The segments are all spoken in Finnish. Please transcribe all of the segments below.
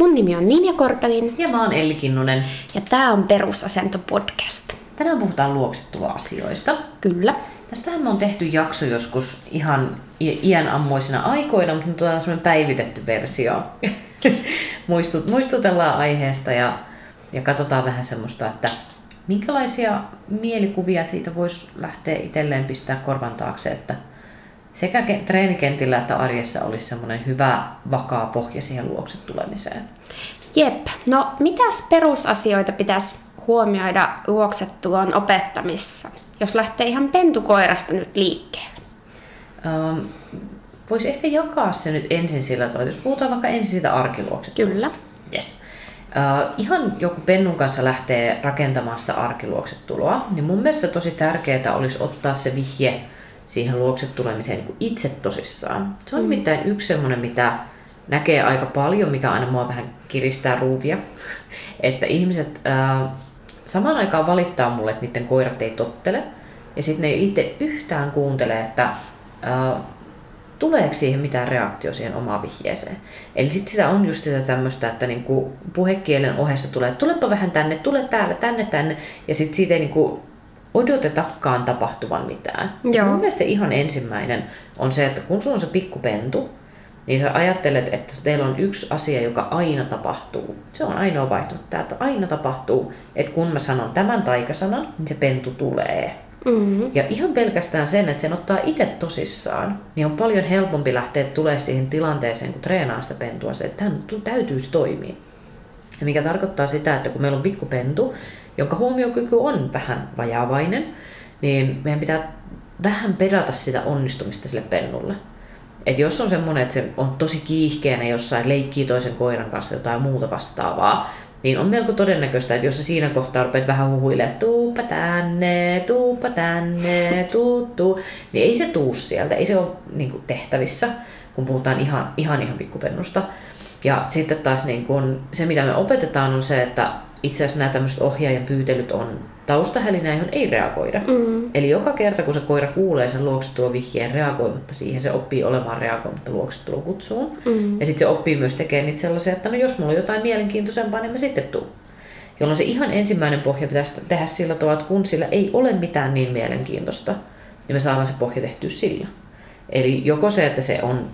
Mun nimi on Ninja Korpelin Ja mä oon Elli Kinnunen. ja tää on Perusasento podcast. Tänään puhutaan luoksettuva-asioista. Kyllä. Tästähän me on tehty jakso joskus ihan iän ammoisina aikoina, mutta nyt on semmoinen päivitetty versio. Muistut, muistutellaan aiheesta ja, ja katsotaan vähän semmoista, että minkälaisia mielikuvia siitä voisi lähteä itselleen pistää korvan taakse, että sekä ke- treenikentillä että arjessa olisi semmoinen hyvä, vakaa pohja siihen luokset tulemiseen. Jep. No, mitäs perusasioita pitäisi huomioida luoksettuon opettamissa, jos lähtee ihan pentukoirasta nyt liikkeelle? Um, Voisi ehkä jakaa se nyt ensin sillä tavalla, jos puhutaan vaikka ensin siitä arkiluoksettelusta. Kyllä. Yes. Uh, ihan joku pennun kanssa lähtee rakentamaan sitä arkiluoksetuloa, niin mun mielestä tosi tärkeää olisi ottaa se vihje siihen luoksetulemiseen niin kuin itse tosissaan. Se on mm. nimittäin yksi semmoinen, mitä näkee aika paljon, mikä aina mua vähän kiristää ruuvia, että ihmiset uh, samaan aikaan valittaa mulle, että niiden koirat ei tottele, ja sitten ne ei itse yhtään kuuntele, että uh, tuleeko siihen mitään reaktio siihen omaan vihjeeseen. Eli sitten sitä on just sitä tämmöistä, että niinku puhekielen ohessa tulee, että tulepa vähän tänne, tule täällä, tänne, tänne, ja sitten siitä ei niinku odotetakaan tapahtuvan mitään. Joo. Mun mielestä se ihan ensimmäinen on se, että kun sulla on se pikkupentu, niin sä ajattelet, että teillä on yksi asia, joka aina tapahtuu. Se on ainoa vaihtoehto, että aina tapahtuu, että kun mä sanon tämän taikasanan, niin se pentu tulee. Mm-hmm. Ja ihan pelkästään sen, että sen ottaa itse tosissaan, niin on paljon helpompi lähteä tulee siihen tilanteeseen, kun treenaa sitä pentua, se, että tämän täytyisi toimia. Ja mikä tarkoittaa sitä, että kun meillä on pikkupentu, jonka huomiokyky on vähän vajaavainen, niin meidän pitää vähän pedata sitä onnistumista sille pennulle. Et jos on semmoinen, että se on tosi kiihkeänä jossain, leikkii toisen koiran kanssa jotain muuta vastaavaa, niin on melko todennäköistä, että jos sä siinä kohtaa rupeat vähän huhuilemaan, tuuppa tänne, tuuppa tänne, tuu, tuu, niin ei se tuu sieltä, ei se ole niin kuin, tehtävissä, kun puhutaan ihan ihan, ihan pikkupennusta. Ja sitten taas niin kun, se, mitä me opetetaan, on se, että itse asiassa nämä tämmöiset ohjaajan pyytelyt on taustahälinä, johon ei reagoida. Mm. Eli joka kerta, kun se koira kuulee sen luoksetulovihjeen reagoimatta siihen, se oppii olemaan reagoimatta luoksetulokutsuun. Mm. Ja sitten se oppii myös tekemään niitä sellaisia, että no jos mulla on jotain mielenkiintoisempaa, niin mä sitten tuun. Jolloin se ihan ensimmäinen pohja pitäisi tehdä sillä tavalla, että kun sillä ei ole mitään niin mielenkiintoista, niin me saadaan se pohja tehtyä sillä. Eli joko se, että se on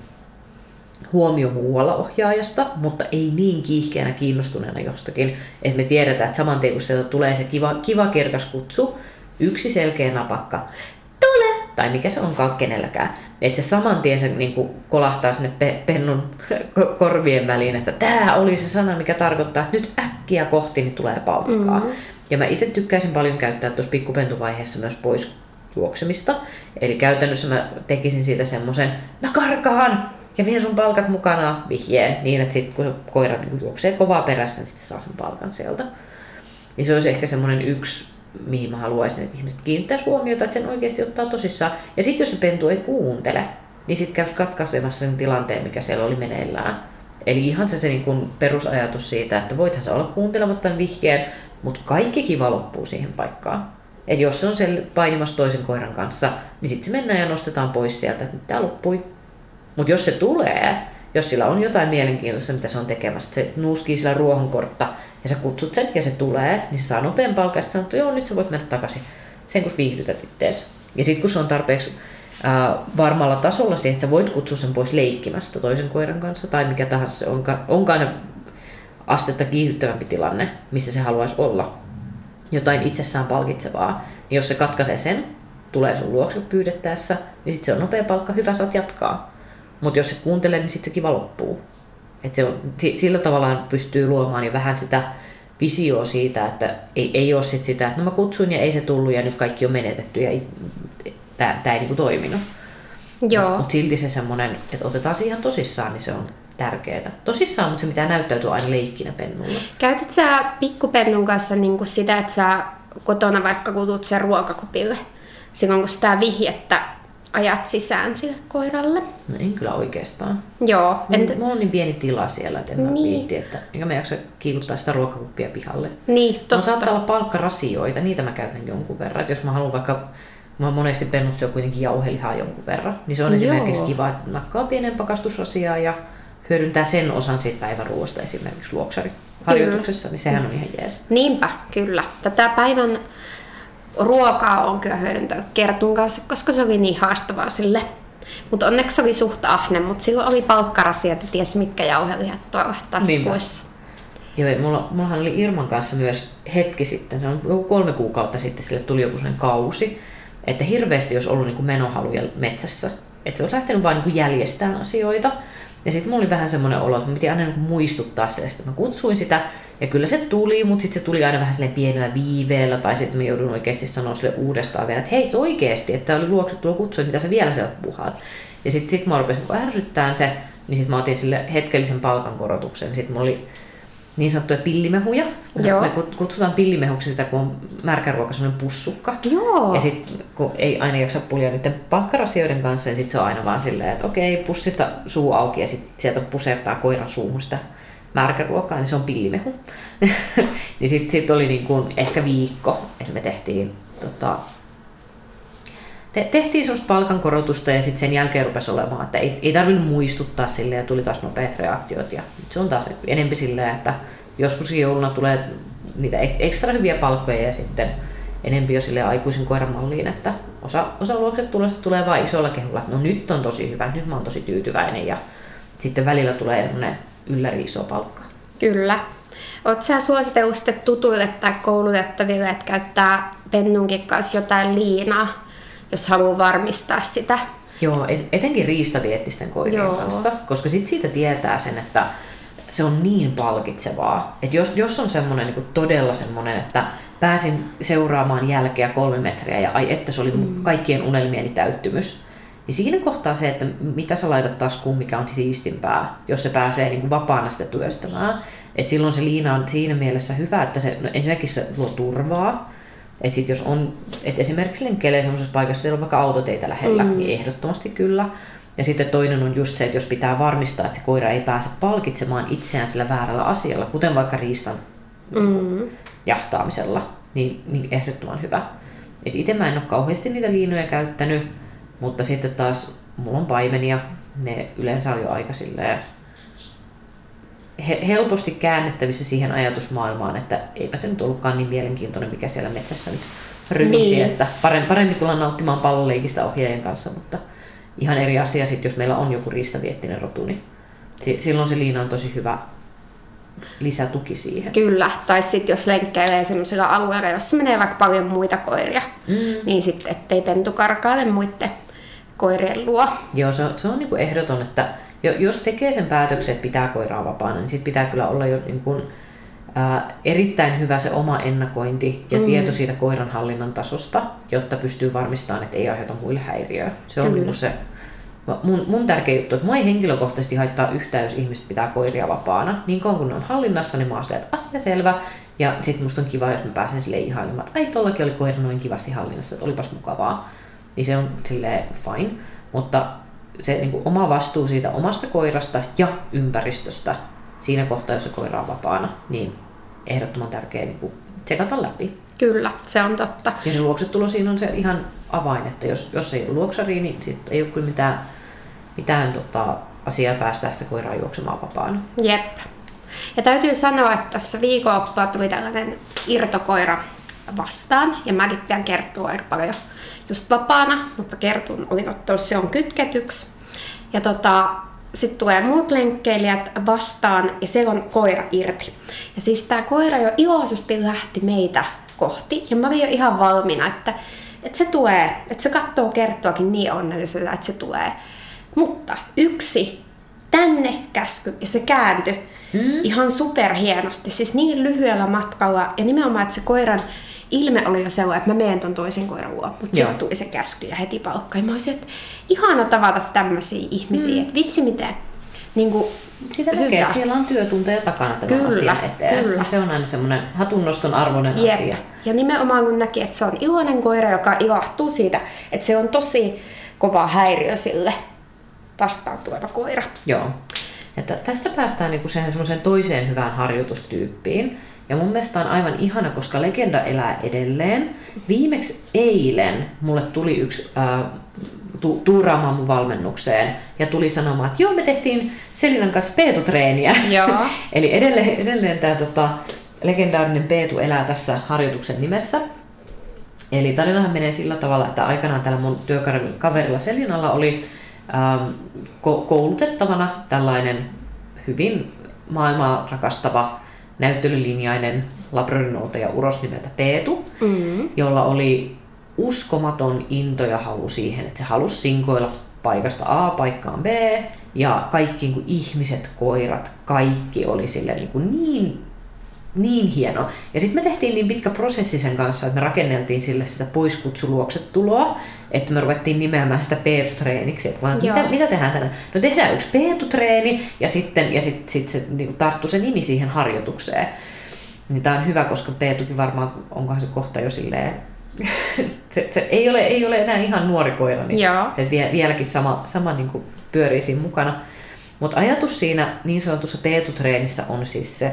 huomio muualla ohjaajasta, mutta ei niin kiihkeänä kiinnostuneena jostakin, että me tiedetään, että saman tien kun sieltä tulee se kiva, kiva kirkas kutsu, yksi selkeä napakka, tule, tai mikä se onkaan kenelläkään, että se saman tien se niin kuin kolahtaa sinne pe- pennun ko- korvien väliin, että tämä oli se sana, mikä tarkoittaa, että nyt äkkiä kohti niin tulee paukkaa. Mm-hmm. Ja mä itse tykkäisin paljon käyttää tuossa pikkupentuvaiheessa myös pois juoksemista. Eli käytännössä mä tekisin siitä semmoisen, mä karkaan ja vien sun palkat mukana vihjeen, niin että sit kun se koira niin juoksee kovaa perässä, niin sitten saa sen palkan sieltä. Niin se olisi ehkä semmoinen yksi, mihin mä haluaisin, että ihmiset kiinnittäisi huomiota, että sen oikeasti ottaa tosissaan. Ja sitten jos se pentu ei kuuntele, niin sitten käy katkaisemassa sen tilanteen, mikä siellä oli meneillään. Eli ihan se, se niin kuin perusajatus siitä, että voithan sä olla kuuntelematta vihjeen, mutta kaikki kiva loppuu siihen paikkaan. Et jos se on siellä painimassa toisen koiran kanssa, niin sitten se mennään ja nostetaan pois sieltä, että nyt tämä loppui. Mutta jos se tulee, jos sillä on jotain mielenkiintoista, mitä se on tekemässä, se nuuskii sillä ruohonkortta ja sä kutsut sen ja se tulee, niin se saa nopean palkan ja sanoo, että joo, nyt sä voit mennä takaisin. Sen kun viihdytät ittees. Ja sitten kun se on tarpeeksi ää, varmalla tasolla siihen, että sä voit kutsua sen pois leikkimästä toisen koiran kanssa tai mikä tahansa se onkaan, onkaan se astetta kiihdyttävämpi tilanne, missä se haluaisi olla, jotain itsessään palkitsevaa, niin jos se katkaisee sen, tulee sun luokse pyydettäessä, niin sitten se on nopea palkka, hyvä saat jatkaa. Mutta jos se kuuntelee, niin sitten se kiva loppuu. Et se on, sillä tavalla pystyy luomaan jo vähän sitä visioa siitä, että ei, ei ole sit sitä, että no mä kutsuin ja ei se tullut ja nyt kaikki on menetetty ja tämä ei niinku toiminut. Joo. Mutta silti se semmoinen, että otetaan se ihan tosissaan, niin se on tärkeää. Tosissaan, mutta se pitää näyttäytyä aina leikkinä pennulla. Käytät sä pikkupennun kanssa niinku sitä, että sä kotona vaikka kutut sen ruokakupille, silloin kun sitä vihjettä ajat sisään sille koiralle? No en kyllä oikeastaan. Joo. Entä... Mulla on niin pieni tila siellä, että en niin. mä viitti, että enkä mä jaksa kiikuttaa sitä ruokakuppia pihalle. Niin, Mulla totta. saattaa olla palkkarasioita, niitä mä käytän jonkun verran. Et jos mä haluan vaikka, mä monesti pennut syö kuitenkin jauhelihaa jonkun verran, niin se on Joo. esimerkiksi kiva, että nakkaa pienen pakastusrasiaa ja hyödyntää sen osan siitä päiväruoasta esimerkiksi luoksariharjoituksessa, niin sehän on ihan jees. Niinpä, kyllä. Tätä päivän ruokaa on hyödyntänyt Kertun kanssa, koska se oli niin haastavaa sille. Mutta onneksi se oli suht ahne, mutta silloin oli palkkarasia, että ties mitkä jauhelijat tuolla taskuissa. Joo, mulla, mullahan oli Irman kanssa myös hetki sitten, se on kolme kuukautta sitten, sille tuli joku sellainen kausi, että hirveästi olisi ollut niin kuin menohaluja metsässä. Että se olisi lähtenyt vain niin jäljestään asioita. Ja sitten mulla oli vähän semmoinen olo, että mä piti aina niin muistuttaa sitä, että mä kutsuin sitä, ja kyllä se tuli, mutta sitten se tuli aina vähän silleen pienellä viiveellä, tai sitten mä joudun oikeasti sanoa sille uudestaan vielä, että hei oikeasti, että tämä oli luokse tuo kutsu, mitä sä vielä sieltä puhaat. Ja sitten sit mä rupesin ärsyttää se, niin sitten mä otin sille hetkellisen palkankorotuksen. Sitten mulla oli niin sanottuja pillimehuja. Joo. Me kutsutaan pillimehuksi sitä, kun on märkäruoka sellainen pussukka. Joo. Ja sitten kun ei aina jaksa pulja niiden palkkarasioiden kanssa, niin sitten se on aina vaan silleen, että okei, pussista suu auki ja sitten sieltä pusertaa koiran suuhun sitä märkäruokaa, niin se on pillimehu. niin sitten sit oli niin kuin ehkä viikko, että me tehtiin tota, te, tehtiin semmoista palkankorotusta ja sitten sen jälkeen rupesi olemaan, että ei, ei tarvinnut muistuttaa silleen ja tuli taas nopeat reaktiot. Ja se on taas enempi silleen, että joskus jouluna tulee niitä ekstra hyviä palkkoja ja sitten enempi jo sille aikuisen koiran malliin, että osa, osa luokset tulee, tulee vain isolla kehulla, että no nyt on tosi hyvä, nyt mä oon tosi tyytyväinen ja sitten välillä tulee ylläri iso palkka. Kyllä. Oletko sä suositellut tutuille tai koulutettaville, että käyttää pennunkin kanssa jotain liinaa jos haluaa varmistaa sitä. Joo, etenkin riistaviettisten koirien Joo. kanssa, koska sit siitä tietää sen, että se on niin palkitsevaa. Että jos, jos on semmoinen niin todella semmoinen, että pääsin seuraamaan jälkeä kolme metriä ja ai että se oli mm. kaikkien unelmieni täyttymys, niin siinä kohtaa se, että mitä sä laitat taskuun, mikä on siistimpää, jos se pääsee niin kuin vapaana sitä työstämään. Et silloin se liina on siinä mielessä hyvä, että se, no ensinnäkin se luo turvaa, et sit jos on, et esimerkiksi lenkkelee semmoisessa paikassa, että on vaikka autoteitä lähellä, mm. niin ehdottomasti kyllä. Ja sitten toinen on just se, että jos pitää varmistaa, että se koira ei pääse palkitsemaan itseään sillä väärällä asialla, kuten vaikka riistan mm. jahtaamisella, niin, niin ehdottoman hyvä. Et itse mä en ole kauheasti niitä liinoja käyttänyt, mutta sitten taas mulla on paimenia, ne yleensä on jo aika silleen helposti käännettävissä siihen ajatusmaailmaan, että eipä se nyt ollutkaan niin mielenkiintoinen, mikä siellä metsässä nyt rymisi, niin. että parempi, parempi tulla nauttimaan palloleikistä ohjaajan kanssa, mutta ihan eri asia sitten, jos meillä on joku riistaviettinen rotu, niin silloin se liina on tosi hyvä lisätuki siihen. Kyllä, tai sitten jos lenkkeilee sellaisella alueella, jossa menee vaikka paljon muita koiria, mm. niin sitten ettei pentu karkaile muiden koirien luo. Joo, se on, se on niin ehdoton, että jos tekee sen päätöksen, että pitää koiraa vapaana, niin sitten pitää kyllä olla jo niin kuin, ää, erittäin hyvä se oma ennakointi ja mm. tieto siitä koiran hallinnan tasosta, jotta pystyy varmistamaan, että ei aiheuta muille häiriöä. Se on niin se mun, mun tärkeä juttu, että mua ei henkilökohtaisesti haittaa yhtään, jos ihmiset pitää koiria vapaana. Niin kauan kun ne on hallinnassa, niin mä oon että asia selvä. Ja sitten musta on kiva, jos mä pääsen sille ihailemaan, että ai tollakin oli koira noin kivasti hallinnassa, että olipas mukavaa. Niin se on silleen fine. Mutta se niin kuin oma vastuu siitä omasta koirasta ja ympäristöstä siinä kohtaa, jos se koira on vapaana, niin ehdottoman tärkeä niin kuin tsekata läpi. Kyllä, se on totta. Ja se luoksetulo siinä on se ihan avain, että jos, jos ei ole luoksari, niin sit ei ole kyllä mitään, mitään tota, asiaa päästää sitä koiraa juoksemaan vapaana. Jep. Ja täytyy sanoa, että tässä viikonloppua tuli tällainen irtokoira vastaan, ja mäkin pian kertoa aika paljon just vapaana, mutta kertun ottanut se on kytketyksi. Ja tota, sitten tulee muut lenkkeilijät vastaan ja se on koira irti. Ja siis tämä koira jo iloisesti lähti meitä kohti ja mä olin jo ihan valmiina, että, että se tulee, että se katsoo kertoakin niin onnellisena, että se tulee. Mutta yksi tänne käsky ja se kääntyi mm. ihan superhienosti, siis niin lyhyellä matkalla ja nimenomaan, että se koiran ilme oli jo sellainen, että mä menen ton toisen koiran luo, mutta sitten tuli se käsky ja heti palkka. Ja mä olisin, että ihana tavata tämmöisiä ihmisiä, mm. että vitsi miten niin kuin, sitä näkee, että siellä on työtunteja takana tämän kyllä, asian eteen. Kyllä. Ja se on aina semmoinen hatunnoston arvoinen Jep. asia. Ja nimenomaan kun näki, että se on iloinen koira, joka ilahtuu siitä, että se on tosi kova häiriö sille vastaan tuleva koira. Joo. Että tästä päästään niinku semmoiseen toiseen hyvään harjoitustyyppiin, ja mun mielestä on aivan ihana, koska legenda elää edelleen. Viimeksi eilen mulle tuli yksi äh, tu- tuuraamaan mun valmennukseen ja tuli sanomaan, että joo, me tehtiin Selinan kanssa peetutreeniä. Joo. Eli edelleen, edelleen tämä tota, legendaarinen Peetu elää tässä harjoituksen nimessä. Eli tarinahan menee sillä tavalla, että aikanaan tällä mun työkaverilla Selinalla oli ähm, ko- koulutettavana tällainen hyvin maailmaa rakastava näyttelylinjainen labradorinoutoja uros nimeltä Peetu, Mm. jolla oli uskomaton into ja halu siihen, että se halusi sinkoilla paikasta A paikkaan B, ja kaikki niin kuin ihmiset, koirat, kaikki oli sille niin, kuin niin, niin hieno. Ja sitten me tehtiin niin pitkä prosessi sen kanssa, että me rakenneltiin sille sitä poiskutsuluoksetuloa, että me ruvettiin nimeämään sitä peetutreeniksi. Että vaan, mitä, mitä tehdään tänään? No tehdään yksi peetutreeni, ja sitten ja sit, sit se niin kuin tarttui se nimi siihen harjoitukseen. Niin tämä on hyvä, koska Peetukin varmaan, onkohan se kohta jo silleen, se, se ei, ole, ei ole enää ihan nuori koira, niin Joo. se vie, vieläkin sama, sama niin kuin pyörii siinä mukana. Mutta ajatus siinä niin sanotussa Peetutreenissä on siis se,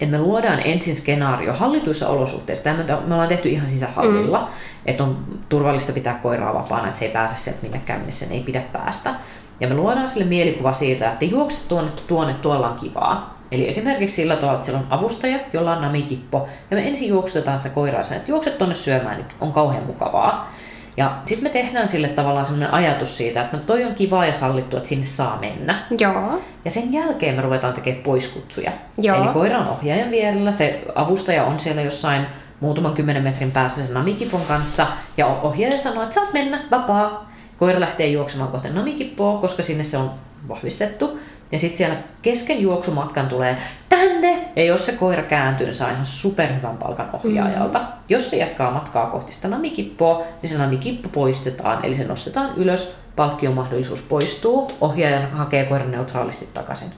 että me luodaan ensin skenaario hallituissa olosuhteissa. Tämä me ollaan tehty ihan sisähallilla, mm. että on turvallista pitää koiraa vapaana, että se ei pääse sieltä minnekään, minne sen ei pidä päästä. Ja me luodaan sille mielikuva siitä, että juokset tuonne, tuonne, tuolla on kivaa. Eli esimerkiksi sillä tavalla, että siellä on avustaja, jolla on namikippo, ja me ensin juoksutetaan sitä koiraa sen, että juokset tuonne syömään, niin on kauhean mukavaa. Ja sitten me tehdään sille tavallaan sellainen ajatus siitä, että no toi on kivaa ja sallittu, että sinne saa mennä. Joo. Ja sen jälkeen me ruvetaan tekemään poiskutsuja. Joo. Eli koira on ohjaajan vierellä, se avustaja on siellä jossain muutaman kymmenen metrin päässä sen namikipon kanssa, ja ohjaaja sanoo, että saat mennä, vapaa. Koira lähtee juoksemaan kohti namikippoa, koska sinne se on vahvistettu. Ja sitten siellä kesken juoksumatkan tulee tänne, ja jos se koira kääntyy, niin saa ihan superhyvän palkan ohjaajalta. Mm. Jos se jatkaa matkaa kohti sitä namikippoa, niin se namikippo poistetaan, eli se nostetaan ylös, palkkiomahdollisuus poistuu, ohjaaja hakee koiran neutraalisti takaisin.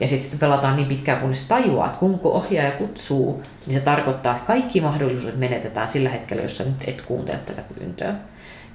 Ja sitten sitä pelataan niin pitkään, kunnes se tajuaa, että kun ohjaaja kutsuu, niin se tarkoittaa, että kaikki mahdollisuudet menetetään sillä hetkellä, jos sä nyt et kuuntele tätä pyyntöä.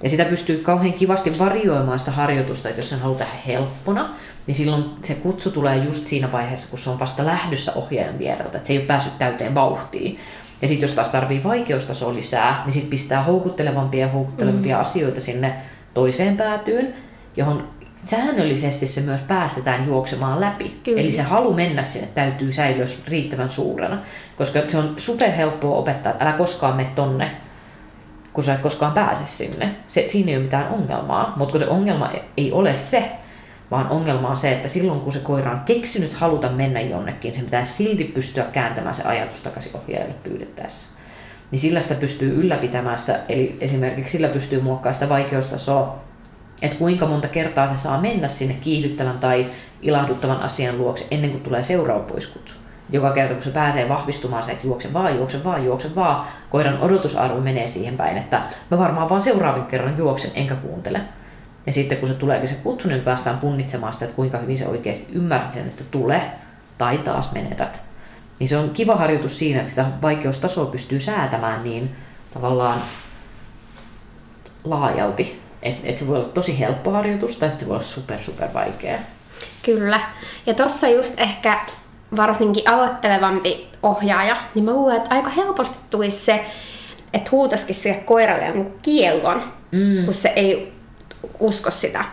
Ja sitä pystyy kauhean kivasti varioimaan sitä harjoitusta, että jos sen haluaa tehdä helppona, niin silloin se kutsu tulee just siinä vaiheessa, kun se on vasta lähdössä ohjaajan viereltä, että se ei ole päässyt täyteen vauhtiin. Ja sitten jos taas tarvii vaikeustasoa lisää, niin sitten pistää houkuttelevampia ja houkuttelevampia mm. asioita sinne toiseen päätyyn, johon säännöllisesti se myös päästetään juoksemaan läpi. Kyllä. Eli se halu mennä sinne täytyy säilyä riittävän suurena, koska se on superhelppoa opettaa, että älä koskaan mene tonne, kun sä et koskaan pääse sinne. Se, siinä ei ole mitään ongelmaa, mutta kun se ongelma ei ole se, vaan ongelma on se, että silloin kun se koira on keksinyt haluta mennä jonnekin, se pitää silti pystyä kääntämään se ajatus takaisin ohjaajalle pyydettäessä. Niin sillä sitä pystyy ylläpitämään sitä, eli esimerkiksi sillä pystyy muokkaamaan sitä vaikeustasoa, että kuinka monta kertaa se saa mennä sinne kiihdyttävän tai ilahduttavan asian luokse ennen kuin tulee seuraava poiskutsu. Joka kerta kun se pääsee vahvistumaan se, että juokse vaan, juokse vaan, juokse vaan, koiran odotusarvo menee siihen päin, että mä varmaan vaan seuraavan kerran juoksen enkä kuuntele. Ja sitten kun se tuleekin se kutsu, niin päästään punnitsemaan sitä, että kuinka hyvin se oikeasti ymmärsi sen, että tule tai taas menetät. Niin se on kiva harjoitus siinä, että sitä vaikeustasoa pystyy säätämään niin tavallaan laajalti. Että et se voi olla tosi helppo harjoitus tai sitten se voi olla super super vaikea. Kyllä. Ja tossa just ehkä varsinkin aloittelevampi ohjaaja, niin mä luulen, että aika helposti tulisi se, että huutaisikin sille koiralle jonkun kiellon, mm. kun se ei usko sitä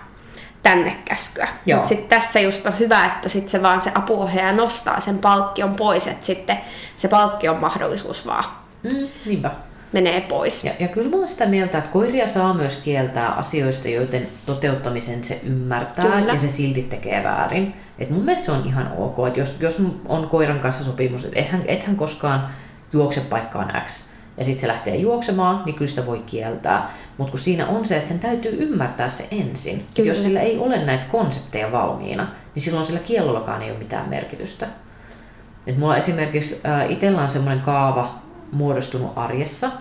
tänne käskyä. Mutta sitten tässä just on hyvä, että sit se vaan se apuohjaaja nostaa sen palkkion pois, että sitten se palkkion mahdollisuus vaan Mm, niinpä. menee pois. Ja, ja kyllä mä oon sitä mieltä, että koiria saa myös kieltää asioista, joiden toteuttamisen se ymmärtää Kyllä. ja se silti tekee väärin. Et mun mielestä se on ihan ok, että jos, jos on koiran kanssa sopimus, että ethän, ethän koskaan juokse paikkaan X, ja sitten se lähtee juoksemaan, niin kyllä sitä voi kieltää. Mutta kun siinä on se, että sen täytyy ymmärtää se ensin. Et Kyllä. jos sillä ei ole näitä konsepteja valmiina, niin silloin sillä kiellollakaan ei ole mitään merkitystä. Et mulla esimerkiksi äh, itsellä on semmoinen kaava muodostunut arjessa,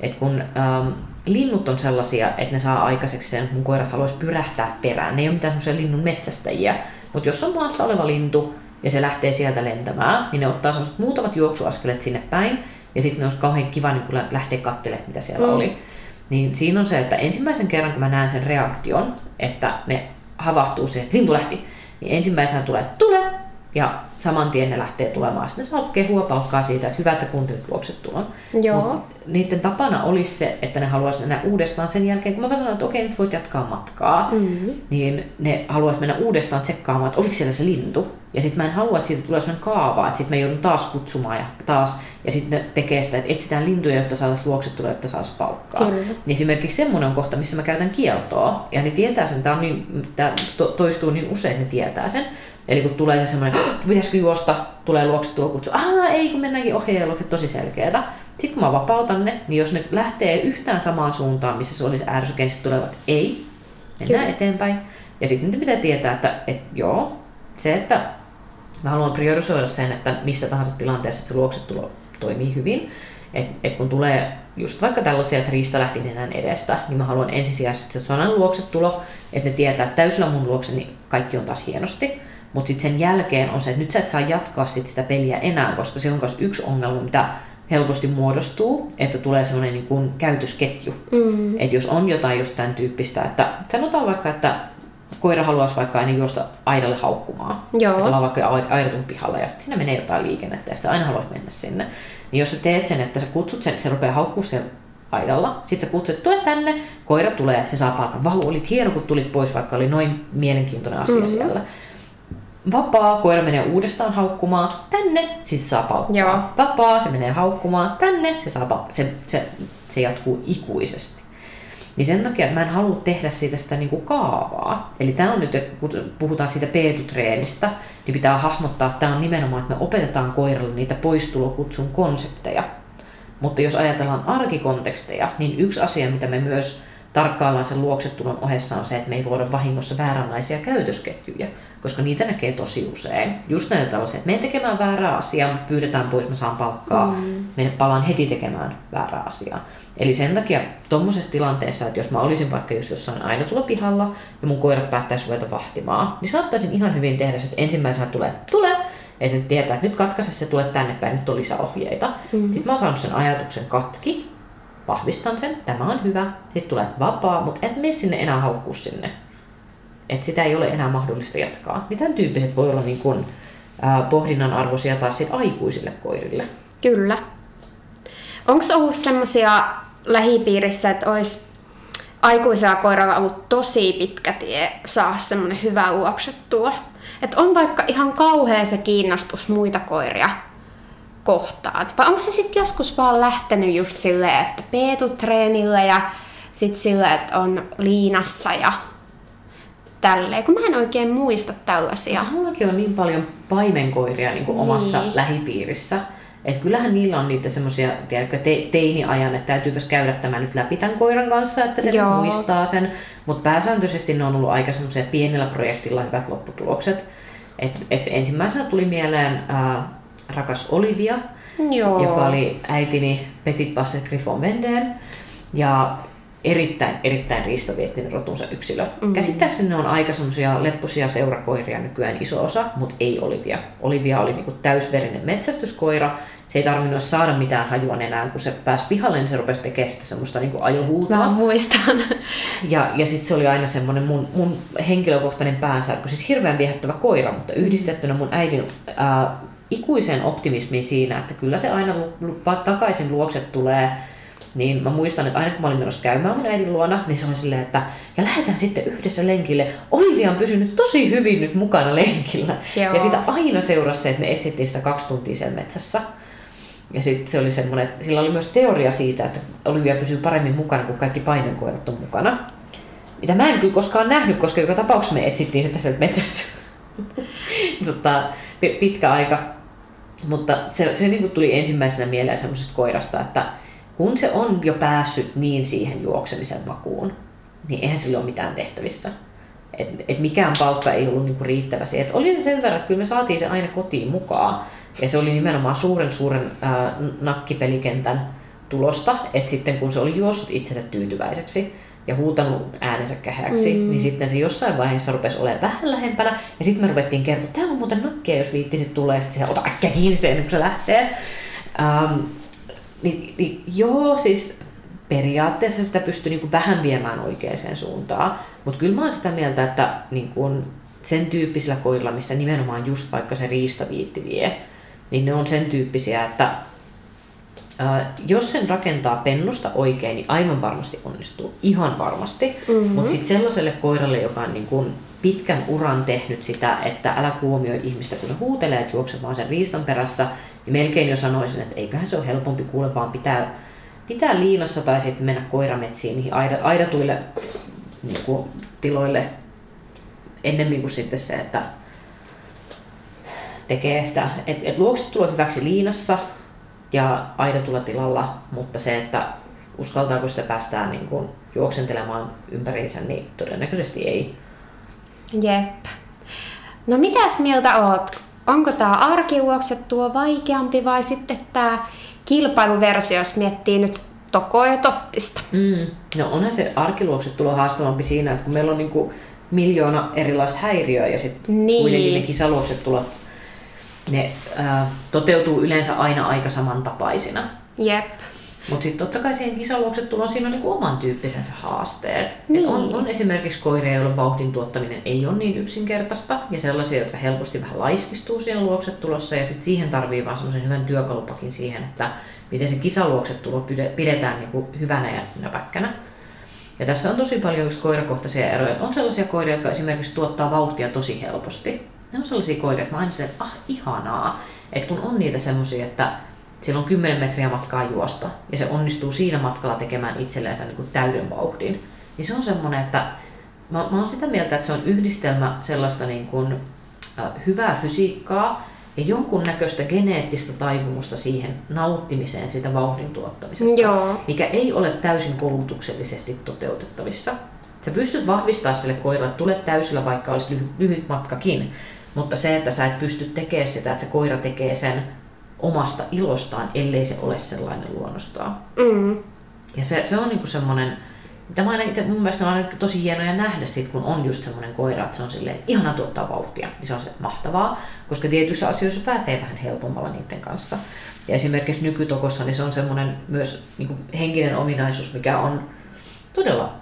että kun ähm, linnut on sellaisia, että ne saa aikaiseksi sen, että mun koirat haluaisi pyrähtää perään. Ne ei ole mitään semmoisia linnun metsästäjiä, mutta jos on maassa oleva lintu ja se lähtee sieltä lentämään, niin ne ottaa semmoiset muutamat juoksuaskeleet sinne päin ja sitten ne olisi kauhean kiva niin kun lähteä katselemaan, mitä siellä Mm. oli. Niin siinä on se, että ensimmäisen kerran kun mä näen sen reaktion, että ne havahtuu siihen, että lintu lähti, niin ensimmäisenä tulee, tule, ja saman tien ne lähtee tulemaan. Sitten ne saa kehua palkkaa siitä, että hyvä, että kuuntelit tulon. Joo. Mut niiden tapana olisi se, että ne haluaisi mennä uudestaan sen jälkeen, kun mä vaan sanoin, että okei, nyt voit jatkaa matkaa, Mm. niin ne haluaisi mennä uudestaan tsekkaamaan, että oliko siellä se lintu. Ja sitten mä en halua, että siitä tulee sellainen kaava, että sitten mä joudun taas kutsumaan ja taas, ja sitten ne tekee sitä, että etsitään lintuja, jotta saataisiin luoksettua, jotta saataisiin palkkaa. Kyllä. Niin esimerkiksi semmoinen on kohta, missä mä käytän kieltoa, ja ne tietää sen, tämä, on niin, to, toistuu niin usein, että ne tietää sen. Eli kun tulee se semmoinen, pitäisikö juosta, tulee luoksettua kutsu, aah ei kun mennäänkin ohi ja luokset tosi selkeätä. Sitten kun mä vapautan ne, niin jos ne lähtee yhtään samaan suuntaan, missä se olisi ärsyke, niin tulevat ei, mennään Kyllä. eteenpäin. Ja sitten niitä pitää tietää, että, että joo, se, että mä haluan priorisoida sen, että missä tahansa tilanteessa että se luoksetulo toimii hyvin. Et, et kun tulee just vaikka tällaisia, että riista lähti nenän edestä, niin mä haluan ensisijaisesti, että se on aina luoksetulo, että ne tietää, että täysillä mun luokse niin kaikki on taas hienosti. Mutta sitten sen jälkeen on se, että nyt sä et saa jatkaa sit sitä peliä enää, koska se on myös yksi ongelma, mitä helposti muodostuu, että tulee semmoinen niin kuin käytösketju. Mm. Että jos on jotain just tämän tyyppistä, että sanotaan vaikka, että koira haluaisi vaikka aina juosta aidalle haukkumaan. Joo. Että ollaan vaikka ai- aidatun pihalla ja sitten sinne menee jotain liikennettä ja sitten aina haluat mennä sinne. Niin jos sä teet sen, että sä kutsut sen, se rupeaa haukkua siellä aidalla, sitten sä kutsut, tule tänne, koira tulee, se saa palkan. Vau, olit hieno, kun tulit pois, vaikka oli noin mielenkiintoinen asia Mhm. siellä. Vapaa, koira menee uudestaan haukkumaan, tänne, sitten saa palkkaa. Joo. Vapaa, se menee haukkumaan, tänne, se, saa palkkaa. Se, se, se jatkuu ikuisesti. Niin sen takia, että mä en halua tehdä siitä sitä niin kuin kaavaa. Eli tämä on nyt, että kun puhutaan siitä peetutreenistä, niin pitää hahmottaa, että tämä on nimenomaan, että me opetetaan koiralle niitä poistulokutsun konsepteja. Mutta jos ajatellaan arkikonteksteja, niin yksi asia, mitä me myös tarkkaillaan sen luoksetulon ohessa on se, että me ei luoda vahingossa vääränlaisia käytösketjuja, koska niitä näkee tosi usein. Just näitä tällaisia, että menen tekemään väärää asiaa, mutta pyydetään pois, mä saan palkkaa, mm. menen palaan heti tekemään väärää asiaa. Eli sen takia tuommoisessa tilanteessa, että jos mä olisin vaikka just jossain aina tulla pihalla ja mun koirat päättäisi ruveta vahtimaan, niin saattaisin ihan hyvin tehdä se, että ensimmäisenä tulee, tule, että ne tietää, että nyt katkaise se, tulee tänne päin, nyt on lisäohjeita. Mm. Sitten mä oon saanut sen ajatuksen katki, vahvistan sen, tämä on hyvä, sitten tulee että vapaa, mutta et mene sinne enää haukkuu sinne. Että sitä ei ole enää mahdollista jatkaa. Tämän tyyppiset voi olla niin kuin, ää, pohdinnan arvoisia taas sit aikuisille koirille. Kyllä. Onko ollut semmoisia lähipiirissä, että olisi aikuisella koiralla ollut tosi pitkä tie saa semmoinen hyvä luoksettua? Että on vaikka ihan kauhea se kiinnostus muita koiria kohtaan. Vai onko se sitten joskus vaan lähtenyt just silleen, että peetutreenillä ja sitten silleen, että on liinassa ja tälleen, kun mä en oikein muista tällaisia. Mullakin on niin paljon paimenkoiria niin kuin omassa Niin. lähipiirissä. Että kyllähän niillä on niitä semmoisia, tiedätkö, te, teiniajan, että täytyypäs käydä tämä nyt läpi tämän koiran kanssa, että se Joo. muistaa sen. Mutta pääsääntöisesti ne on ollut aika semmoisia pienellä projektilla hyvät lopputulokset. Et, et ensimmäisenä tuli mieleen ää, rakas Olivia, Joo. joka oli äitini Petit Basset Griffon Vendeen. Ja erittäin, erittäin riistaviettinen rotunsa yksilö. Mm. Käsittääkseni ne on aika semmoisia lepposia seurakoiria nykyään iso osa, mutta ei Olivia. Olivia oli niinku täysverinen metsästyskoira. Se ei tarvinnut saada mitään hajua enää, kun se pääsi pihalle, niin se rupesi tekemään sitä semmoista niinku ajohuutoa. Mä muistan. Ja, ja sitten se oli aina semmoinen mun, mun henkilökohtainen päänsärky, siis hirveän viehättävä koira, mutta yhdistettynä mun äidin ää, ikuiseen optimismiin siinä, että kyllä se aina takaisin luokset tulee, niin mä muistan, että aina kun mä olin menossa käymään mun äidin luona, niin se oli silleen, että ja lähdetään sitten yhdessä lenkille. Olivia on pysynyt tosi hyvin nyt mukana lenkillä. Joo. Ja sitä aina seurasi se, että me etsittiin sitä kaksi tuntia siellä metsässä. Ja sitten se oli semmoinen, että sillä oli myös teoria siitä, että Olivia pysyy paremmin mukana, kun kaikki paimenkoirat on mukana. Mitä mä en kyllä koskaan nähnyt, koska joka tapauksessa me etsittiin sitä sieltä metsästä. tota, pi- pitkä aika. Mutta se, se niin tuli ensimmäisenä mieleen semmoisesta koirasta, että kun se on jo päässyt niin siihen juoksemisen makuun, niin eihän sillä ole mitään tehtävissä. Et, et mikään palkka ei ollut niinku riittävä siihen. Et oli se sen verran, että kyllä me saatiin se aina kotiin mukaan. Ja se oli nimenomaan suuren suuren ää, nakkipelikentän tulosta, että sitten kun se oli juossut itsensä tyytyväiseksi ja huutanut äänensä kähäksi, mm. niin sitten se jossain vaiheessa rupesi olemaan vähän lähempänä. Ja sitten me ruvettiin kertoa, että täällä on muuten nakkia, jos viittisit tulee. Sitten se ota äkkiä kiinni sen, kun se lähtee. Ähm, niin, niin, joo, siis periaatteessa sitä pystyy niin vähän viemään oikeaan suuntaan, mutta kyllä mä oon sitä mieltä, että niin kuin, sen tyyppisillä koirilla, missä nimenomaan just vaikka se riistaviitti vie, niin ne on sen tyyppisiä, että jos sen rakentaa pennusta oikein, niin aivan varmasti onnistuu. Ihan varmasti. Mm-hmm. Mutta sitten sellaiselle koiralle, joka on niin kun pitkän uran tehnyt sitä, että älä huomioi ihmistä, kun se huutelee, että juokse vaan sen riistan perässä, niin melkein jo sanoisin, että eiköhän se ole helpompi kuule, vaan pitää, pitää liinassa tai sitten mennä koirametsiin niihin aidatuille niin kuin, tiloille ennemmin kuin sitten se, että tekee sitä, että et luokset tulee hyväksi liinassa ja aidatulla tilalla, mutta se, että uskaltaako sitä päästään niin kuin juoksentelemaan ympäriinsä, niin todennäköisesti ei. Jep. No mitäs mieltä oot? Onko tämä arkijuokset tuo vaikeampi vai sitten tämä kilpailuversio, jos miettii nyt Tokoa ja Tottista? Mm. No onhan se arkiluokset tulo haastavampi siinä, että kun meillä on niinku miljoona erilaista häiriöä ja sitten niin. kuitenkin ne kisaluokset tulot, ne ää, toteutuu yleensä aina aika samantapaisina. Jep. Mutta sitten totta kai siihen kisaluokset tuloon siinä on niinku oman tyyppisensä haasteet. Niin. On, on esimerkiksi koiria, joilla vauhdin tuottaminen ei ole niin yksinkertaista ja sellaisia, jotka helposti vähän laiskistuu siinä luokset tulossa ja sitten siihen tarvii vaan semmoisen hyvän työkalupakin siihen, että miten se kisaluokset tulo pidetään niinku hyvänä ja näpäkkänä. Ja tässä on tosi paljon just koirakohtaisia eroja. On sellaisia koiria, jotka esimerkiksi tuottaa vauhtia tosi helposti. Ne on sellaisia koiria, että mä aina että ah ihanaa, että kun on niitä semmoisia, että siellä on 10 metriä matkaa juosta ja se onnistuu siinä matkalla tekemään itselleen niin kuin täyden vauhdin. Niin se on semmoinen, että mä, mä oon sitä mieltä, että se on yhdistelmä sellaista niin kuin, äh, hyvää fysiikkaa ja jonkunnäköistä geneettistä taipumusta siihen nauttimiseen siitä vauhdin tuottamisesta, Joo. mikä ei ole täysin koulutuksellisesti toteutettavissa. Sä pystyt vahvistamaan sille koiralle, että tule täysillä, vaikka olisi lyhy- lyhyt matkakin, mutta se, että sä et pysty tekemään sitä, että se koira tekee sen omasta ilostaan, ellei se ole sellainen luonnostaan. Mm. Ja se, se on niinku semmoinen, mitä mä aina itse, mun mielestä on aina tosi hienoja nähdä sit, kun on just semmoinen koira, että se on silleen, että ihana tuottaa vauhtia, niin se on se mahtavaa, koska tietyissä asioissa pääsee vähän helpommalla niiden kanssa. Ja esimerkiksi nykytokossa, niin se on semmoinen myös niin kuin henkinen ominaisuus, mikä on todella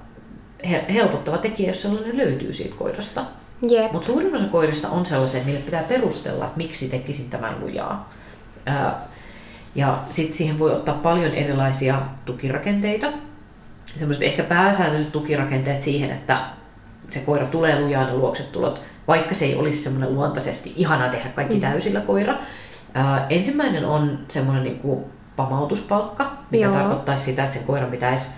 helpottava tekijä, jos sellainen löytyy siitä koirasta. Yep. Mutta suurin osa koirista on sellaisia, että niille pitää perustella, että miksi tekisin tämän lujaa. Ja sitten siihen voi ottaa paljon erilaisia tukirakenteita. Semmoiset ehkä pääsääntöiset tukirakenteet siihen, että se koira tulee lujaan ja luokset tulot, vaikka se ei olisi semmoinen luontaisesti ihanaa tehdä kaikki mm. täysillä koira. Ää, ensimmäinen on semmoinen niin kuin pamautuspalkka, mikä Joo. tarkoittaisi sitä, että sen koiran pitäisi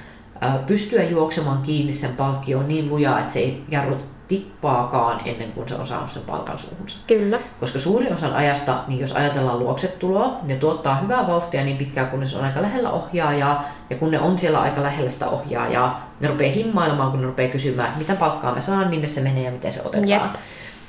pystyä juoksemaan kiinni sen palkkioon niin lujaa, että se ei jarruta tippaakaan ennen kuin se on saanut sen palkan suuhunsa. Kyllä. Koska suurin osan ajasta, niin jos ajatellaan luoksetuloa, ne tuottaa hyvää vauhtia niin pitkään, kun se on aika lähellä ohjaajaa, ja kun ne on siellä aika lähellä sitä ohjaajaa, ne rupeaa himmailemaan, kun ne rupeaa kysymään, että mitä palkkaa me saan, minne se menee ja miten se otetaan. Jep.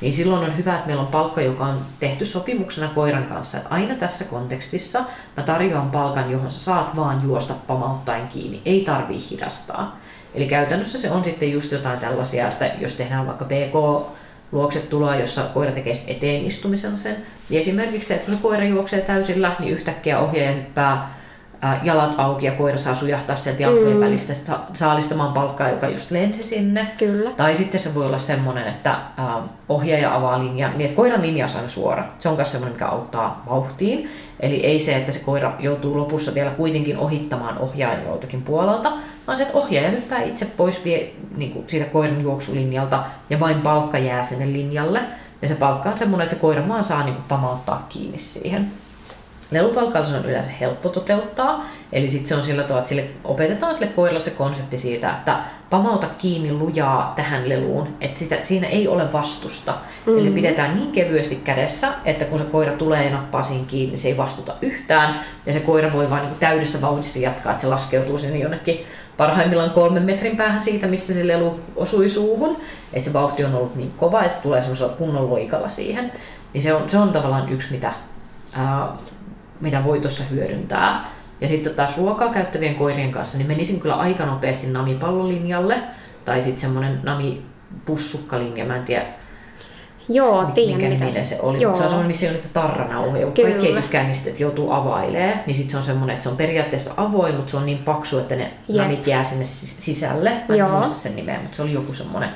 Niin silloin on hyvä, että meillä on palkka, joka on tehty sopimuksena koiran kanssa. Että aina tässä kontekstissa mä tarjoan palkan, johon sä saat vaan juosta pamauttaen kiinni. Ei tarvii hidastaa. Eli käytännössä se on sitten just jotain tällaisia, että jos tehdään vaikka PK luokset tuloa, jossa koira tekee eteen istumisen sen. Niin esimerkiksi se, että kun se koira juoksee täysillä, niin yhtäkkiä ohjaaja hyppää jalat auki ja koira saa sujahtaa sieltä jalkojen mm. välistä saalistamaan palkkaa, joka just lensi sinne. Kyllä. Tai sitten se voi olla semmoinen, että ohjaaja avaa linjan, niin että koiran linja on aina suora. Se on myös semmoinen, mikä auttaa vauhtiin. Eli ei se, että se koira joutuu lopussa vielä kuitenkin ohittamaan ohjaajan joltakin puolelta, vaan se, että ohjaaja hyppää itse pois vie, niin kuin siitä koiran juoksulinjalta ja vain palkka jää sinne linjalle. Ja se palkka on semmoinen, että se koira vaan saa niin kuin pamauttaa kiinni siihen. Lelupalkalla on yleensä helppo toteuttaa, eli sitten se on sillä tavalla, että sille opetetaan sille koiralle se konsepti siitä, että pamauta kiinni lujaa tähän leluun, että sitä, siinä ei ole vastusta. Mm-hmm. Eli pidetään niin kevyesti kädessä, että kun se koira tulee ja nappaa siihen kiinni, se ei vastuta yhtään, ja se koira voi vain niin täydessä vauhdissa jatkaa, että se laskeutuu sinne jonnekin parhaimmillaan kolmen metrin päähän siitä, mistä se lelu osui suuhun, että se vauhti on ollut niin kova, että se tulee semmoisella kunnon loikalla siihen. Niin se on, se on tavallaan yksi, mitä ää, mitä voi tuossa hyödyntää. Ja sitten taas ruokaa käyttävien koirien kanssa, niin menisin kyllä aika nopeasti namipallolinjalle, tai sitten semmoinen nami-pussukkalinja, mä en tiedä, Joo, tiedän mikä mitä. se oli. Joo. se on semmoinen, missä on niitä tarranauhoja. Kun kaikki ei tykkää niistä, että joutuu availee, niin sitten se on semmoinen, että se on periaatteessa avoin, mutta se on niin paksu, että ne Jep. namit jää sinne sisälle. Mä en Joo. muista sen nimeä, mutta se oli joku semmoinen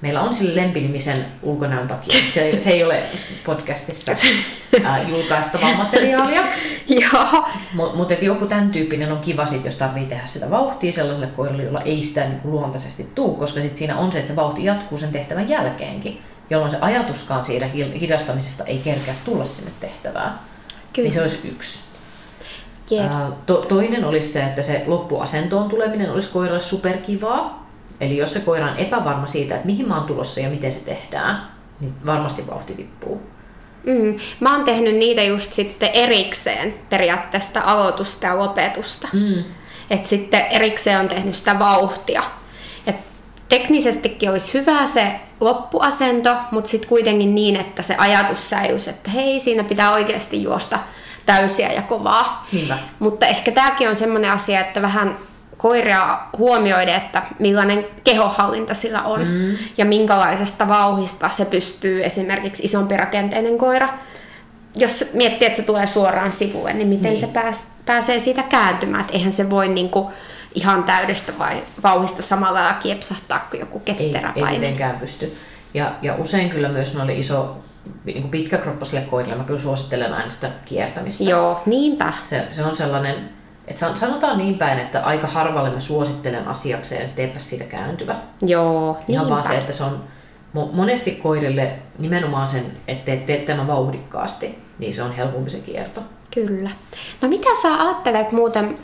Meillä on sille lempinimisen ulkonäön takia. Se, se ei ole podcastissa ää, julkaistavaa materiaalia. Joo. Mutta mut et joku tämän tyyppinen on kiva, sit, jos tarvii tehdä sitä vauhtia sellaiselle koiralle, jolla ei sitä niin kuin luontaisesti tuu, koska sit siinä on se, että se vauhti jatkuu sen tehtävän jälkeenkin, jolloin se ajatuskaan siitä hidastamisesta ei kerkeä tulla sinne tehtävään. Kyllä. Niin se olisi yksi. Jep. To, toinen olisi se, että se loppuasentoon tuleminen olisi koiralle superkivaa. Eli jos se koira on epävarma siitä, että mihin mä oon tulossa ja miten se tehdään, niin varmasti vauhti tippuu. Mm. Mä oon tehnyt niitä just sitten erikseen periaatteesta aloitusta ja lopetusta. Mm. Et sitten erikseen on tehnyt sitä vauhtia. Teknisestikin olisi hyvä se loppuasento, mutta sitten kuitenkin niin, että se ajatus säilyisi, että hei, siinä pitää oikeasti juosta täysiä ja kovaa. Niinpä. Mutta ehkä tämäkin on semmoinen asia, että vähän koiria huomioida, että millainen kehohallinta sillä on mm. ja minkälaisesta vauhista se pystyy esimerkiksi isompi rakenteinen koira. Jos miettii, että se tulee suoraan sivulle, niin miten Niin. se pääs, pääsee siitä kääntymään. Et eihän se voi niinku ihan täydestä vai vauhista samalla lailla kiepsahtaa kuin joku Ei, ei ketteräpaini. mitenkään pysty. Ja, ja usein kyllä myös noille iso, niin kuin pitkäkroppasille koirille, mä kyllä suosittelen aina sitä kiertämistä. Joo, niinpä. Se, se on sellainen, että san- sanotaan niin päin, että aika harvalle mä suosittelen asiakseen, että teepä siitä kääntyvä. Joo, Ihan niinpä. vaan se, että se on mo- monesti koirille nimenomaan sen, että teet, teet tämän vauhdikkaasti, niin se on helpompi se kierto. Kyllä. No mitä sä ajattelet muuten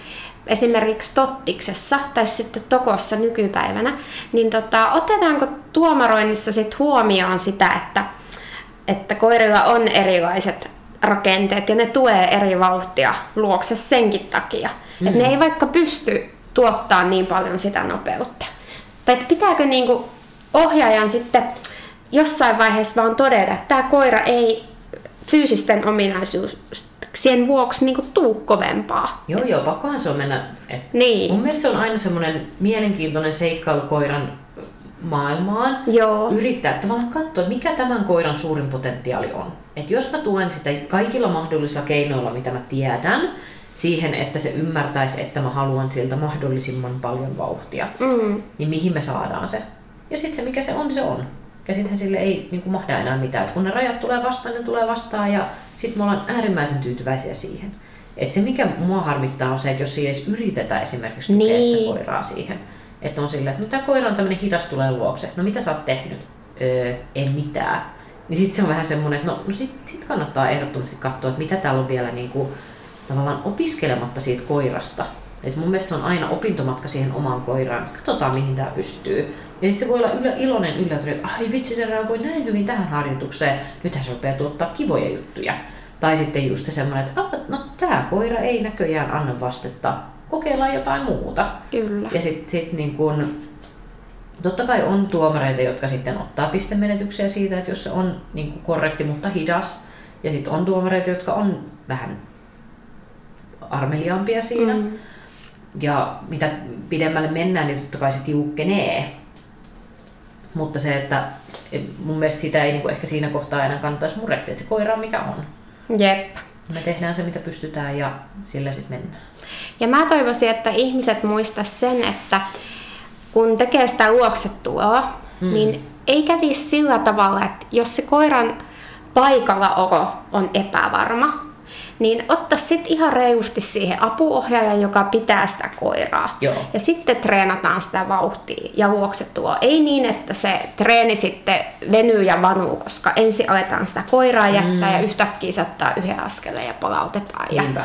esimerkiksi Tottiksessa tai sitten Tokossa nykypäivänä, niin tota, otetaanko tuomaroinnissa sit huomioon sitä, että, että koirilla on erilaiset rakenteet ja ne tulee eri vauhtia luokse senkin takia. Mm. Että ne ei vaikka pysty tuottaa niin paljon sitä nopeutta. Tai että pitääkö niinku ohjaajan sitten jossain vaiheessa vaan todeta, että tämä koira ei fyysisten ominaisuuksien vuoksi niinku tuu kovempaa. Joo, joo, pakkohan se on mennä. Et Niin. Mun mielestä se on aina semmoinen mielenkiintoinen seikkailu koiran maailmaan. Joo. Yrittää tavallaan katsoa, mikä tämän koiran suurin potentiaali on. Et jos mä tuen sitä kaikilla mahdollisilla keinoilla, mitä mä tiedän, siihen, että se ymmärtäisi, että mä haluan siltä mahdollisimman paljon vauhtia, Mm. niin mihin me saadaan se. Ja sitten se, mikä se on, se on. Ja sittenhän sille ei niin kuin mahda enää mitään. Et kun ne rajat tulee vastaan, ne tulee vastaan ja sitten me ollaan äärimmäisen tyytyväisiä siihen. Et se, mikä mua harmittaa, on se, että jos ei edes yritetä esimerkiksi tukea Niin. sitä koiraa siihen. Että on silleen, että no tämä koira on tämmöinen hidas tulee luokse. No mitä sä oot tehnyt? Öö, en mitään. Niin sitten se on vähän semmoinen, että no, no sit, sit kannattaa ehdottomasti katsoa, että mitä täällä on vielä niin kuin, tavallaan opiskelematta siitä koirasta. Et mun mielestä se on aina opintomatka siihen omaan koiraan. Katsotaan, mihin tämä pystyy. Ja sitten se voi olla ylä, iloinen yllätys, että ai vitsi, se reagoi näin hyvin tähän harjoitukseen. Nythän se rupeaa tuottaa kivoja juttuja. Tai sitten just se semmoinen, että no tämä koira ei näköjään anna vastetta. Kokeillaan jotain muuta. Kyllä. Ja sitten sit niin kun, totta kai on tuomareita, jotka sitten ottaa pistemenetyksiä siitä, että jos se on niin kuin korrekti, mutta hidas. Ja sitten on tuomareita, jotka on vähän armeliaampia siinä. Mm. Ja mitä pidemmälle mennään, niin totta kai se tiukkenee. Mutta se, että et mun mielestä sitä ei niinku ehkä siinä kohtaa enää kannattaisi murehtia, että se koira on mikä on. Jep. Me tehdään se, mitä pystytään ja sillä sitten mennään. Ja mä toivoisin, että ihmiset muistais sen, että kun tekee sitä luoksetuloa, mm. niin ei kävisi sillä tavalla, että jos se koiran paikallaolo on epävarma, niin ottaa sitten ihan reilusti siihen apuohjaajan, joka pitää sitä koiraa. Joo. Ja sitten treenataan sitä vauhtia ja luoksetuloa. Ei niin, että se treeni sitten venyy ja vanuu, koska ensin aletaan sitä koiraa jättää mm. ja yhtäkkiä se ottaa yhden askeleen ja palautetaan. Ja Niinpä.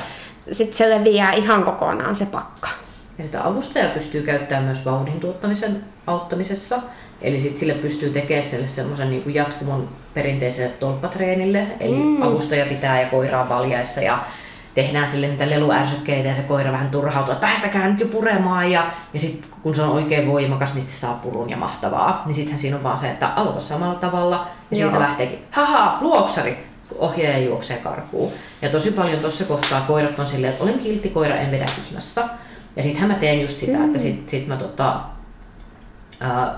sitten se leviää ihan kokonaan se pakka. Ja sitä avustaja pystyy käyttämään myös vauhdin tuottamisen auttamisessa. Eli sit sille pystyy tekemään sille semmoisen niin kuin jatkumon perinteiselle tolppatreenille. Eli mm. avustaja pitää ja koiraa valjaissa ja tehdään sille niitä leluärsykkeitä ja se koira vähän turhautuu, että päästäkää nyt jo puremaan. Ja, ja sitten kun se on oikein voimakas, niin se saa purun ja mahtavaa. Niin sittenhän siinä on vaan se, että aloita samalla tavalla ja siitä Joo. lähteekin, haha, luoksari, ohjaaja juoksee karkuun. Ja tosi paljon tuossa kohtaa koirat on silleen, että olen kiltti koira, en vedä hihnassa. Ja sittenhän mä teen just sitä, mm. että sit, sit mä tota,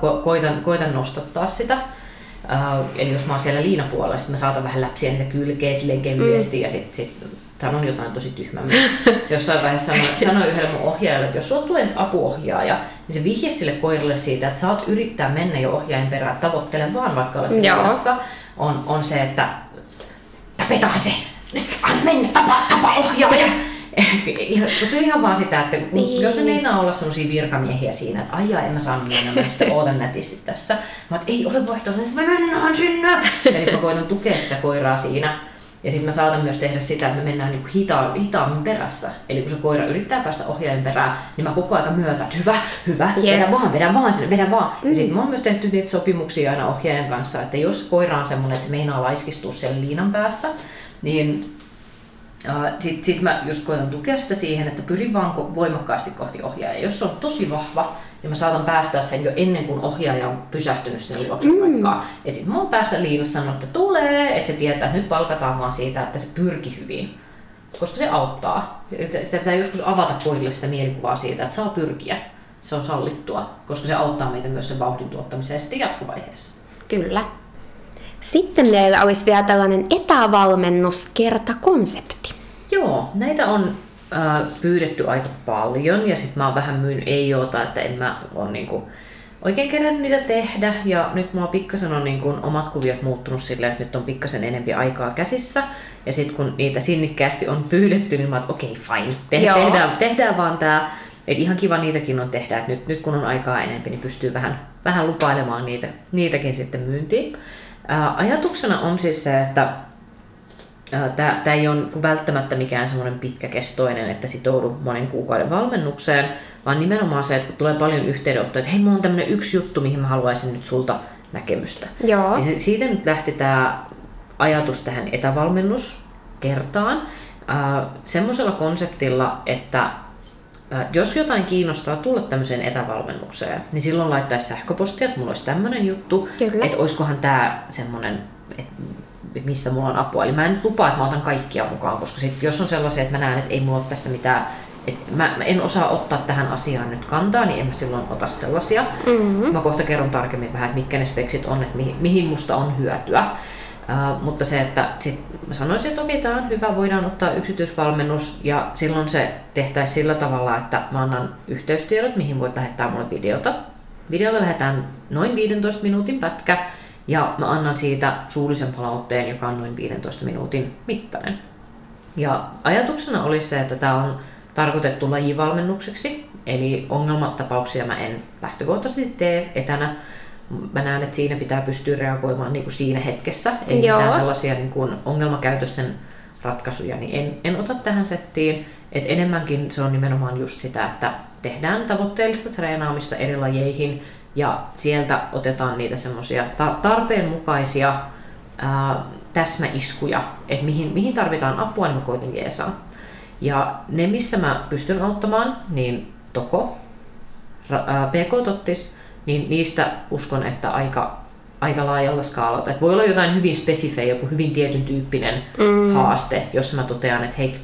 ko- koitan, koitan nostattaa sitä. Ää, eli jos mä oon siellä liinapuolella, sit mä saatan vähän läpsiä niitä kylkeä silleen kevyesti mm. ja sit, sit sanon jotain tosi tyhmää. Jossain vaiheessa sanoin, sanoin yhdelle mun ohjaajalle, että jos sulla tulee nyt apuohjaaja, niin se vihje sille koiralle siitä, että saat yrittää mennä jo ohjaajan perään, tavoittele vaan vaikka olet riidassa, on, on se, että tapetaan se, nyt anna mennä, tapa, tapa ohjaaja. Se on ihan vaan sitä, että niin. jos ne meinaa olla sellaisia virkamiehiä siinä, että aijaa, en mä saa mennä, mä sitten ootan nätisti tässä. Mä että ei ole vaihtoehto, että mä mennään sinne. Eli mä koitan tukea sitä koiraa siinä. Ja sitten mä saatan myös tehdä sitä, että me mennään niinku hita, hitaammin perässä. Eli kun se koira yrittää päästä ohjaajan perään, niin mä koko ajan myötä, että hyvä, hyvä, yeah. vedä vaan, vedä vaan sinne, vedä vaan. Mm. Ja sitten mä oon myös tehty niitä sopimuksia aina ohjaajan kanssa, että jos koira on semmoinen, että se meinaa laiskistua siellä liinan päässä, niin Sitten sit mä just koitan tukea sitä siihen, että pyrin vaan voimakkaasti kohti ohjaajaa. Jos se on tosi vahva, niin mä saatan päästää sen jo ennen kuin ohjaaja on pysähtynyt sinne juoksupaikkaan. Mm. Et sit mä oon päästä liinassa sanoa, että tulee, että se tietää, että nyt palkataan vaan siitä, että se pyrki hyvin. Koska se auttaa. Sitä pitää joskus avata koirille sitä mielikuvaa siitä, että saa pyrkiä. Se on sallittua, koska se auttaa meitä myös sen vauhdin tuottamiseen sitten jatkuvaiheessa. Kyllä. Sitten meillä olisi vielä tällainen etävalmennuskertakonsepti. Joo, näitä on äh, pyydetty aika paljon ja sitten mä oon vähän myynyt ei oota, että en mä ole niinku oikein kerännyt niitä tehdä ja nyt mulla pikkasen on niinku omat kuviot muuttunut silleen, että nyt on pikkasen enempi aikaa käsissä ja sitten kun niitä sinnikkäästi on pyydetty, niin mä oon, okei okay, fine, te- tehdään, tehdään vaan tää. Et ihan kiva niitäkin on tehdä, että nyt, nyt kun on aikaa enempi, niin pystyy vähän, vähän lupailemaan niitä, niitäkin sitten myyntiin. Ää, ajatuksena on siis se, että Tämä ei ole välttämättä mikään semmoinen pitkäkestoinen, että sitoudu monen kuukauden valmennukseen, vaan nimenomaan se, että kun tulee paljon yhteydenottoja, että hei, mulla on tämmöinen yksi juttu, mihin mä haluaisin nyt sulta näkemystä. Joo. Niin siitä nyt lähti tämä ajatus tähän etävalmennuskertaan äh, semmoisella konseptilla, että äh, jos jotain kiinnostaa tulla tämmöiseen etävalmennukseen, niin silloin laittaisi sähköpostia, että mulla olisi tämmöinen juttu, Kyllä. että olisikohan tämä semmoinen, että mistä mulla on apua. Eli mä en lupaa, että mä otan kaikkia mukaan, koska sit, jos on sellaisia, että mä näen, että ei mulla ole tästä mitään, että mä, mä en osaa ottaa tähän asiaan nyt kantaa, niin en mä silloin ota sellaisia. Mm-hmm. Mä kohta kerron tarkemmin vähän, että mitkä ne speksit on, että mihin, mihin musta on hyötyä. Uh, mutta se, että sit mä sanoisin, että okei, tämä on hyvä, voidaan ottaa yksityisvalmennus ja silloin se tehtäisiin sillä tavalla, että mä annan yhteystiedot, mihin voit lähettää mulle videota. Videolla lähetään noin 15 minuutin pätkä, ja mä annan siitä suullisen palautteen, joka on noin 15 minuutin mittainen. Ja ajatuksena oli se, että tämä on tarkoitettu lajivalmennukseksi, eli ongelmatapauksia mä en lähtökohtaisesti tee etänä. Mä näen, että siinä pitää pystyä reagoimaan niin kuin siinä hetkessä, ei Joo. mitään tällaisia niin kuin ongelmakäytösten ratkaisuja, niin en, en ota tähän settiin. Et enemmänkin se on nimenomaan just sitä, että tehdään tavoitteellista treenaamista eri lajeihin ja sieltä otetaan niitä semmoisia tarpeenmukaisia ää, täsmäiskuja, että mihin, mihin tarvitaan apua, niin mä koitan jeesaa. Ja ne, missä mä pystyn auttamaan, niin Toko, PK-tottis, niin niistä uskon, että aika, aika laajalla skaalalla. Et voi olla jotain hyvin spesifejä, joku hyvin tietyn tyyppinen mm. haaste, jossa mä totean, että hei,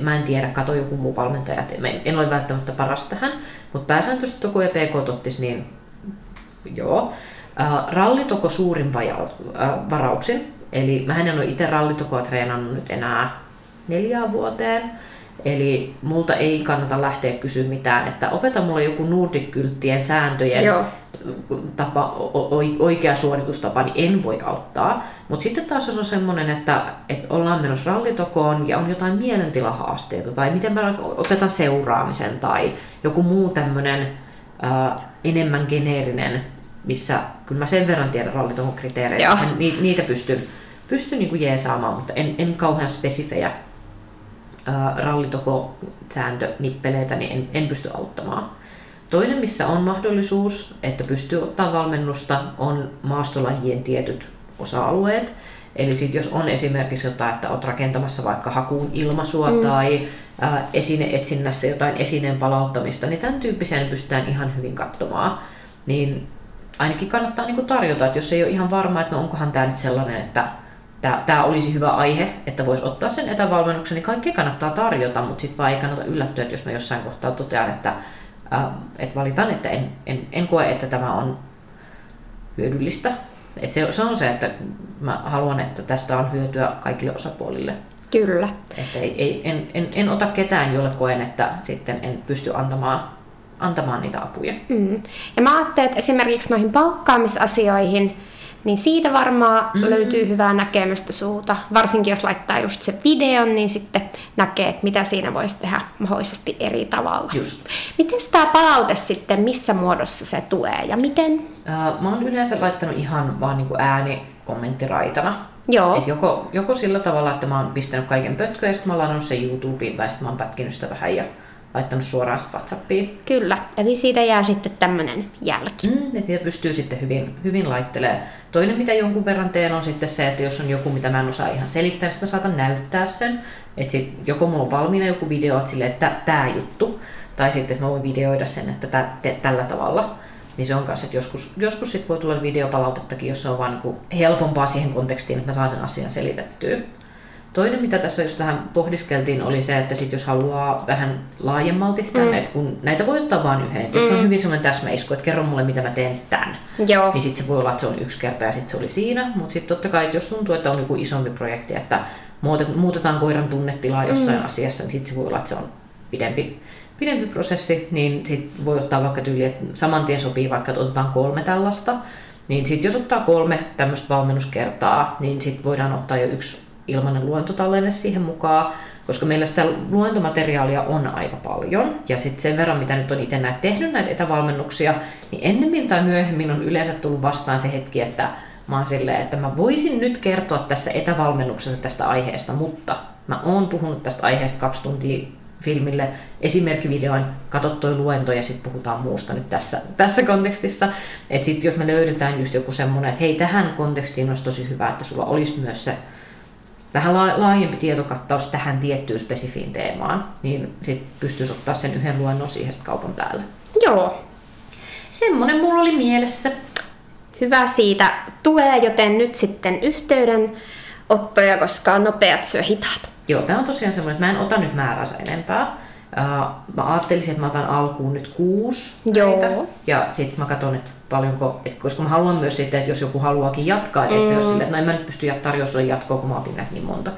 mä en tiedä, kato joku muu valmentaja, että en ole välttämättä paras tähän, mutta pääsääntöisesti Toko ja PK-tottis, niin Joo. Äh, rallitoko suurin äh, varauksin. Eli mä en ole itse rallitokoa treenannut nyt enää neljään vuoteen. Eli multa ei kannata lähteä kysyä mitään, että opeta mulle joku Nordic-kylttien sääntöjen Joo. Tapa, oikea suoritustapa, niin en voi auttaa. Mutta sitten taas on semmoinen, että, että ollaan menossa rallitokoon ja on jotain mielentilahaasteita, tai miten mä opetan seuraamisen, tai joku muu tämmöinen äh, enemmän geneerinen, missä kyllä mä sen verran tiedän rallitohon kriteereitä, ni, niitä pystyn, pystyn niin kuin jeesaamaan, mutta en, en kauhean spesifejä rallitoko sääntönippeleitä, niin en, en pysty auttamaan. Toinen, missä on mahdollisuus, että pystyy ottaa valmennusta, on maastolajien tietyt osa-alueet. Eli sit jos on esimerkiksi jotain, että olet rakentamassa vaikka hakuun ilmaisua mm. tai ää, esineetsinnässä jotain esineen palauttamista, niin tämän tyyppiseen pystytään ihan hyvin katsomaan. Niin ainakin kannattaa niin tarjota, että jos ei ole ihan varma, että no onkohan tämä nyt sellainen, että tämä olisi hyvä aihe, että voisi ottaa sen etävalmennuksen, niin kaikki kannattaa tarjota, mutta sitten vaan ei kannata yllättyä, että jos mä jossain kohtaa totean, että, ää, että valitan, että en, en, en koe, että tämä on hyödyllistä. Et se, se on se, että mä haluan, että tästä on hyötyä kaikille osapuolille. Kyllä. Että ei, ei, en, en, en ota ketään, jolle koen, että sitten en pysty antamaan, antamaan niitä apuja. Mm. Ja mä ajattelen, että esimerkiksi noihin palkkaamisasioihin, niin siitä varmaan mm. löytyy hyvää näkemystä suuta. Varsinkin jos laittaa just se videon, niin sitten näkee, että mitä siinä voisi tehdä mahdollisesti eri tavalla. Just. Miten tämä palaute sitten, missä muodossa se tulee ja miten? Mä oon yleensä laittanut ihan vaan niin ääni kommenttiraitana. Joo. Et joko, joko sillä tavalla, että mä oon pistänyt kaiken pötköön ja sitten mä oon ladannut sen YouTubeen tai sitten mä oon pätkinyt sitä vähän ja laittanut suoraan sitä WhatsAppiin. Kyllä, eli siitä jää sitten tämmöinen jälki. Mm, että pystyy sitten hyvin, hyvin laittelemaan. Toinen, mitä jonkun verran teen, on sitten se, että jos on joku, mitä mä en osaa ihan selittää, niin mä saatan näyttää sen. Että sit joko mulla on valmiina joku video, että sille, että tämä juttu, tai sitten, että mä voin videoida sen, että tä, te, tällä tavalla. Niin se on kanssa, että joskus, joskus sit voi tulla videopalautettakin, jos se on vaan niin helpompaa siihen kontekstiin, että mä saan sen asian selitettyä. Toinen, mitä tässä just vähän pohdiskeltiin, oli se, että sit jos haluaa vähän laajemmalti tänne, mm. että kun näitä voi ottaa vain yhden. Mm. Jos on mm. hyvin sellainen täsmäisku, että kerro mulle, mitä mä teen tämän, Joo. niin sitten se voi olla, että se on yksi kerta ja sitten se oli siinä. Mutta sitten totta kai, että jos tuntuu, että on joku isompi projekti, että muutetaan koiran tunnetilaa jossain mm. asiassa, niin sitten se voi olla, että se on pidempi, pidempi prosessi, niin sitten voi ottaa vaikka tyyli, että saman tien sopii vaikka, että otetaan kolme tällaista. Niin sitten jos ottaa kolme tämmöistä valmennuskertaa, niin sitten voidaan ottaa jo yksi ilmainen luentotallenne siihen mukaan, koska meillä sitä luentomateriaalia on aika paljon. Ja sitten sen verran, mitä nyt on itse näitä tehnyt näitä etävalmennuksia, niin ennemmin tai myöhemmin on yleensä tullut vastaan se hetki, että mä oon silleen, että mä voisin nyt kertoa tässä etävalmennuksessa tästä aiheesta, mutta mä oon puhunut tästä aiheesta kaksi tuntia filmille esimerkkivideoin, katso toi luento ja sitten puhutaan muusta nyt tässä, tässä kontekstissa. Että sitten jos me löydetään just joku semmoinen, että hei tähän kontekstiin olisi tosi hyvä, että sulla olisi myös se vähän laajempi tietokattaus tähän tiettyyn spesifiin teemaan, niin sitten pystyisi ottaa sen yhden luennon siihen kaupan päälle. Joo. Semmoinen mulla oli mielessä. Hyvä siitä tulee, joten nyt sitten yhteydenottoja, koska nopeat syö hitaat. Joo, tämä on tosiaan semmoinen, että mä en ota nyt määränsä enempää. mä ajattelisin, että mä otan alkuun nyt kuusi Joo. Näitä, ja sitten mä katson, että paljonko, et koska mä haluan myös sitten, että jos joku haluaakin jatkaa, että mm. jos sille, että no en mä nyt pysty tarjoamaan sulle jatkoa, kun mä otin näitä niin monta.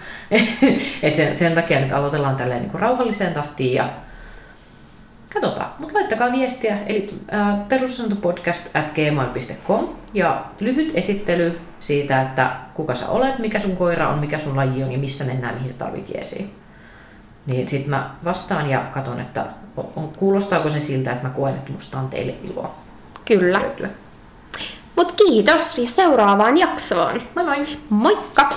et sen, sen, takia nyt aloitellaan tälleen niin rauhalliseen tahtiin ja katsotaan. Mutta laittakaa viestiä, eli äh, perusasantopodcast at gmail.com ja lyhyt esittely siitä, että kuka sä olet, mikä sun koira on, mikä sun laji on ja missä mennään, mihin sä tarvit jeesiä. Niin sitten mä vastaan ja katson, että on, kuulostaako se siltä, että mä koen, että musta on teille iloa. Kyllä. Mutta kiitos ja seuraavaan jaksoon. Moi moi! Moikka!